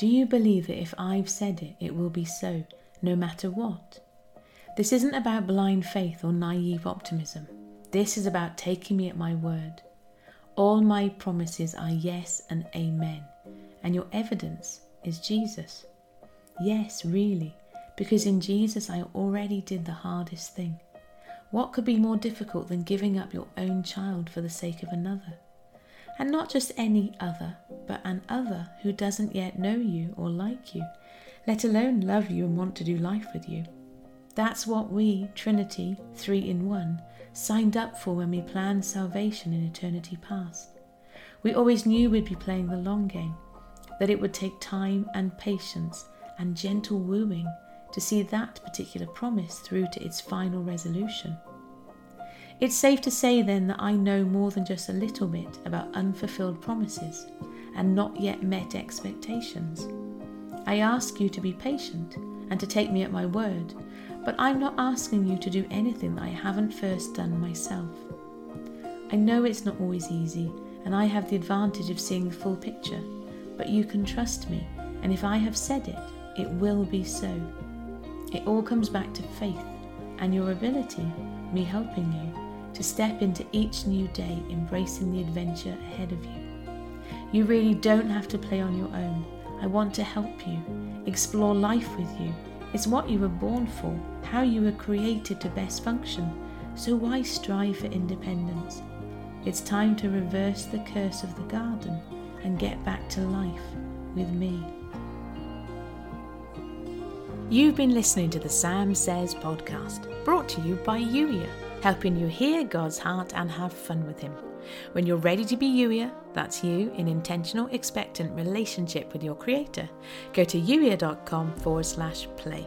Do you believe that if I've said it, it will be so, no matter what? This isn't about blind faith or naive optimism. This is about taking me at my word. All my promises are yes and amen, and your evidence is Jesus. Yes, really, because in Jesus I already did the hardest thing. What could be more difficult than giving up your own child for the sake of another? And not just any other, but an other who doesn't yet know you or like you, let alone love you and want to do life with you. That's what we, Trinity, three in one, signed up for when we planned salvation in eternity past. We always knew we'd be playing the long game, that it would take time and patience and gentle wooing to see that particular promise through to its final resolution. It's safe to say then that I know more than just a little bit about unfulfilled promises and not yet met expectations. I ask you to be patient and to take me at my word, but I'm not asking you to do anything that I haven't first done myself. I know it's not always easy, and I have the advantage of seeing the full picture, but you can trust me, and if I have said it, it will be so. It all comes back to faith and your ability, me helping you to step into each new day embracing the adventure ahead of you. You really don't have to play on your own. I want to help you, explore life with you. It's what you were born for, how you were created to best function. So why strive for independence? It's time to reverse the curse of the garden and get back to life with me. You've been listening to the Sam Says podcast, brought to you by Youier helping you hear God's heart and have fun with Him. When you're ready to be Youier, that's you in intentional, expectant relationship with your Creator, go to youier.com forward slash play.